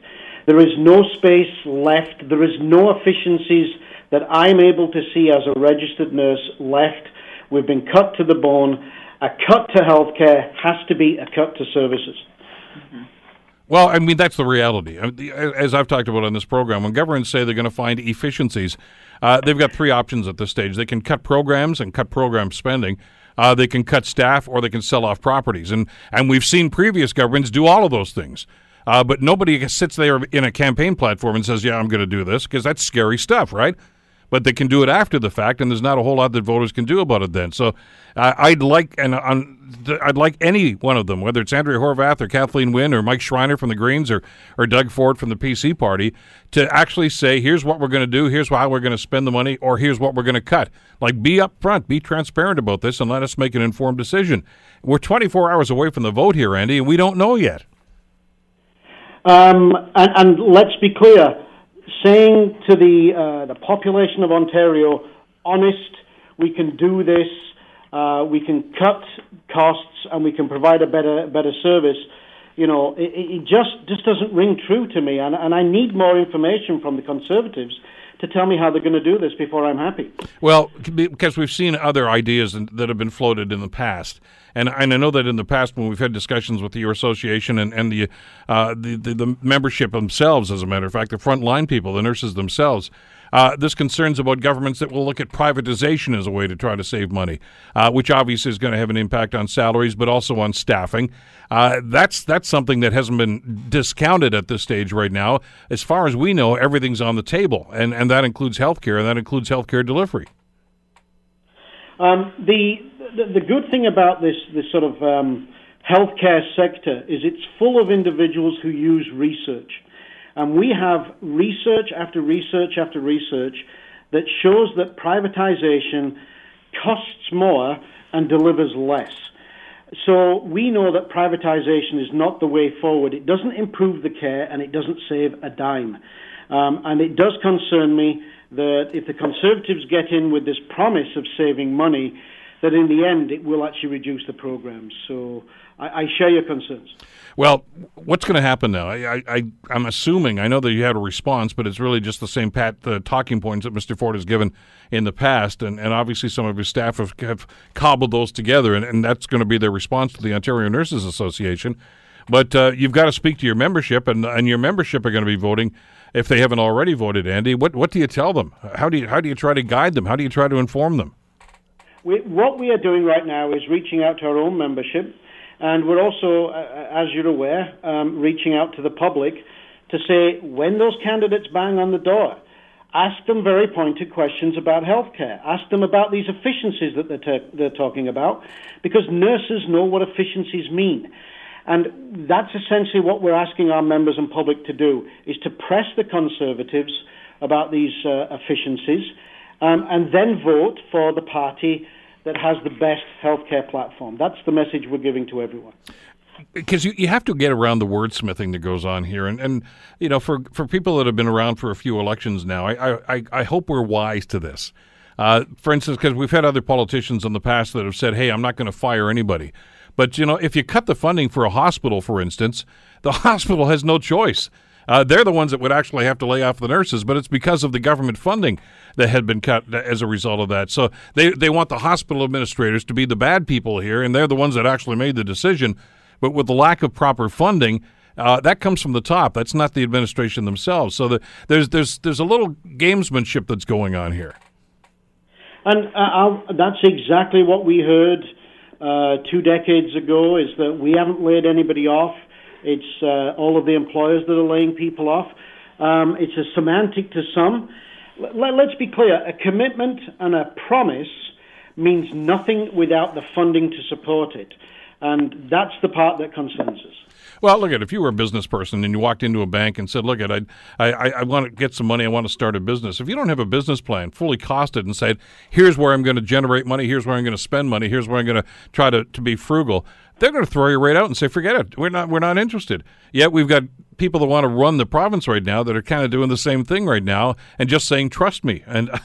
Speaker 6: There is no space left. There is no efficiencies that I'm able to see as a registered nurse left. We've been cut to the bone. A cut to healthcare has to be a cut to services.
Speaker 2: Mm-hmm. Well, I mean, that's the reality. As I've talked about on this program, when governments say they're going to find efficiencies, uh, they've got three options at this stage. They can cut programs and cut program spending. Uh, they can cut staff or they can sell off properties. And, and we've seen previous governments do all of those things. Uh, but nobody sits there in a campaign platform and says, yeah, I'm going to do this, because that's scary stuff, right? But they can do it after the fact, and there's not a whole lot that voters can do about it then. So uh, I'd like and I'd like any one of them, whether it's Andrea Horwath or Kathleen Wynne or Mike Schreiner from the Greens or or Doug Ford from the PC Party, to actually say, here's what we're going to do, here's how we're going to spend the money, or here's what we're going to cut. Like be upfront, be transparent about this, and let us make an informed decision. We're 24 hours away from the vote here, Andy, and we don't know yet.
Speaker 6: Um, and, and let's be clear saying to the uh, the population of Ontario, honest, we can do this, uh, we can cut costs, and we can provide a better better service. You know, it, it just just doesn't ring true to me, and, and I need more information from the Conservatives to tell me how they're going to do this before I'm happy.
Speaker 2: Well, because we've seen other ideas that have been floated in the past. And, and I know that in the past, when we've had discussions with your association and, and the, uh, the, the, the membership themselves, as a matter of fact, the frontline people, the nurses themselves, uh, this concerns about governments that will look at privatization as a way to try to save money, uh, which obviously is going to have an impact on salaries, but also on staffing. Uh, that's that's something that hasn't been discounted at this stage right now. As far as we know, everything's on the table, and, and that includes healthcare, and that includes healthcare delivery.
Speaker 6: Um, the, the, the good thing about this this sort of um, healthcare sector is it's full of individuals who use research. And we have research after research after research that shows that privatization costs more and delivers less. So we know that privatization is not the way forward. It doesn't improve the care and it doesn't save a dime. Um, and it does concern me that if the Conservatives get in with this promise of saving money, that in the end it will actually reduce the programs. So I, I share your concerns.
Speaker 2: Well, what's going to happen now? I, I, I'm assuming, I know that you had a response, but it's really just the same pat the talking points that Mr. Ford has given in the past, and, and obviously some of his staff have, have cobbled those together, and, and that's going to be their response to the Ontario Nurses Association. But uh, you've got to speak to your membership, and, and your membership are going to be voting if they haven't already voted. Andy, what what do you tell them? How do you how do you try to guide them? How do you try to inform them?
Speaker 6: We, what we are doing right now is reaching out to our own membership and we're also, as you're aware, um, reaching out to the public to say when those candidates bang on the door, ask them very pointed questions about healthcare. Ask them about these efficiencies that they're, they're talking about, because nurses know what efficiencies mean. And that's essentially what we're asking our members and public to do, is to press the Conservatives about these uh, efficiencies um, and then vote for the party that has the best healthcare platform. That's the message we're giving to everyone.
Speaker 2: Because you, you have to get around the wordsmithing that goes on here, and, and you know for for people that have been around for a few elections now, I I, I hope we're wise to this. Uh, for instance, because we've had other politicians in the past that have said, "Hey, I'm not going to fire anybody," but you know, if you cut the funding for a hospital, for instance, the hospital has no choice. Uh, they're the ones that would actually have to lay off the nurses, but it's because of the government funding that had been cut as a result of that. So they, they want the hospital administrators to be the bad people here, and they're the ones that actually made the decision. But with the lack of proper funding, uh, that comes from the top. That's not the administration themselves. So the, there's there's there's a little gamesmanship that's going on here.
Speaker 6: And uh, that's exactly what we heard uh, two decades ago is that we haven't laid anybody off. It's uh, all of the employers that are laying people off. Um, it's a semantic to some. L- let's be clear a commitment and a promise means nothing without the funding to support it. And that's the part that concerns us.
Speaker 2: Well, look at if you were a business person and you walked into a bank and said, "Look at I, I, I want to get some money. I want to start a business." If you don't have a business plan fully costed and said, "Here's where I'm going to generate money. Here's where I'm going to spend money. Here's where I'm going to try to, to be frugal," they're going to throw you right out and say, "Forget it. We're not we're not interested." Yet we've got people that want to run the province right now that are kind of doing the same thing right now and just saying, "Trust me." And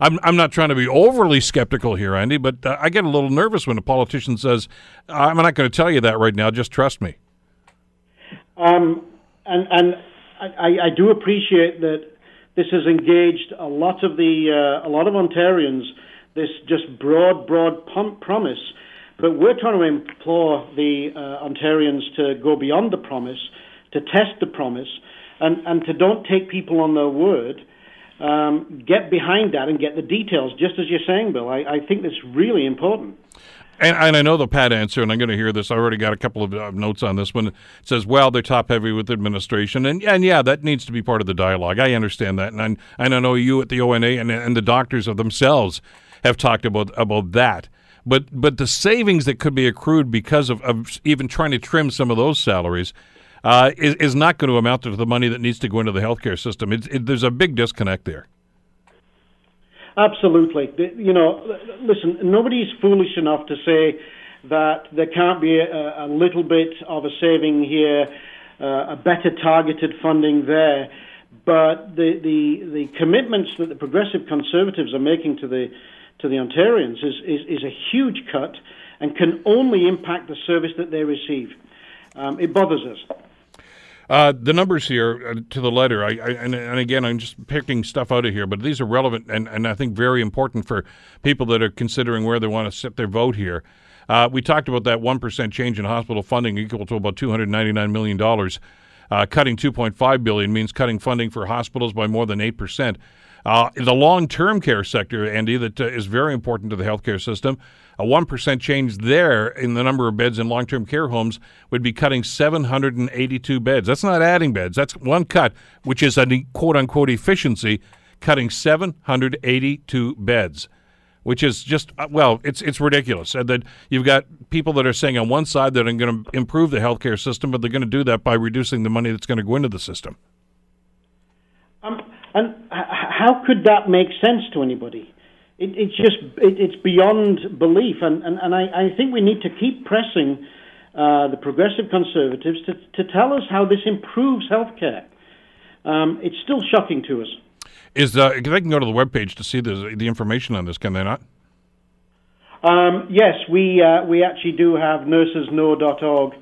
Speaker 2: I'm I'm not trying to be overly skeptical here, Andy, but uh, I get a little nervous when a politician says, "I'm not going to tell you that right now. Just trust me."
Speaker 6: Um, and and I, I do appreciate that this has engaged a lot of the uh, a lot of Ontarians. This just broad, broad pump promise, but we're trying to implore the uh, Ontarians to go beyond the promise, to test the promise, and and to don't take people on their word. Um, get behind that and get the details, just as you're saying, Bill. I, I think that's really important.
Speaker 2: And, and, I know the pat answer, and I'm going to hear this. I already got a couple of uh, notes on this one. It says, "Well, they're top heavy with administration," and and yeah, that needs to be part of the dialogue. I understand that, and I, and I know you at the ONA and and the doctors of themselves have talked about about that. But but the savings that could be accrued because of, of even trying to trim some of those salaries uh, is is not going to amount to the money that needs to go into the healthcare system. It, it, there's a big disconnect there.
Speaker 6: Absolutely. You know, listen, nobody's foolish enough to say that there can't be a, a little bit of a saving here, uh, a better targeted funding there. But the, the, the commitments that the progressive conservatives are making to the, to the Ontarians is, is, is a huge cut and can only impact the service that they receive. Um, it bothers us.
Speaker 2: Uh, the numbers here uh, to the letter, I, I and, and, again, I'm just picking stuff out of here, but these are relevant and, and I think very important for people that are considering where they want to set their vote here. Uh, we talked about that 1% change in hospital funding equal to about $299 million. Uh, cutting 2.5 billion means cutting funding for hospitals by more than 8%. Uh, the long-term care sector, Andy, that uh, is very important to the healthcare system. A one percent change there in the number of beds in long-term care homes would be cutting 782 beds. That's not adding beds. That's one cut, which is a quote-unquote efficiency, cutting 782 beds which is just uh, well, it's it's ridiculous. And that you've got people that are saying on one side that I'm going to improve the healthcare system, but they're going to do that by reducing the money that's going to go into the system.
Speaker 6: And how could that make sense to anybody? It, it's just it, it's beyond belief, and and, and I, I think we need to keep pressing uh, the progressive conservatives to to tell us how this improves healthcare. Um, it's still shocking to us.
Speaker 2: Is uh, they can go to the webpage to see the the information on this, can they not?
Speaker 6: Um, yes, we uh, we actually do have nursesknow.org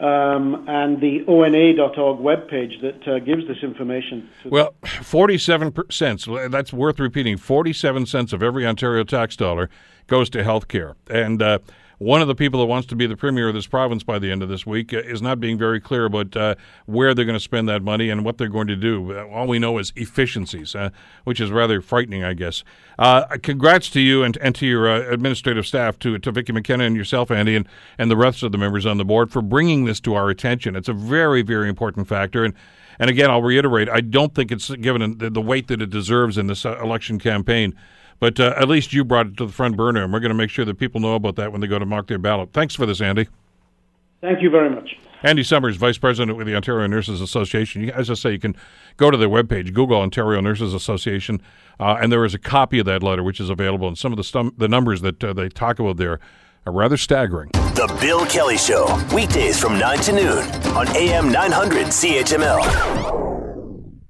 Speaker 6: um, and the ONA.org webpage that uh, gives this information.
Speaker 2: Well, 47 cents, that's worth repeating, 47 cents of every Ontario tax dollar goes to health care. And uh, one of the people that wants to be the premier of this province by the end of this week uh, is not being very clear about uh, where they're going to spend that money and what they're going to do. Uh, all we know is efficiencies, uh, which is rather frightening, I guess. Uh, congrats to you and, and to your uh, administrative staff, to, to Vicki McKenna and yourself, Andy, and, and the rest of the members on the board for bringing this to our attention. It's a very, very important factor. And and again, I'll reiterate, I don't think it's given the weight that it deserves in this election campaign. But uh, at least you brought it to the front burner, and we're going to make sure that people know about that when they go to mark their ballot. Thanks for this, Andy.
Speaker 6: Thank you very much.
Speaker 2: Andy Summers, Vice President with the Ontario Nurses Association. As I say, you can go to their webpage, Google Ontario Nurses Association, uh, and there is a copy of that letter which is available. And some of the, stum- the numbers that uh, they talk about there are rather staggering.
Speaker 1: The Bill Kelly Show, weekdays from 9 to noon on AM 900 CHML.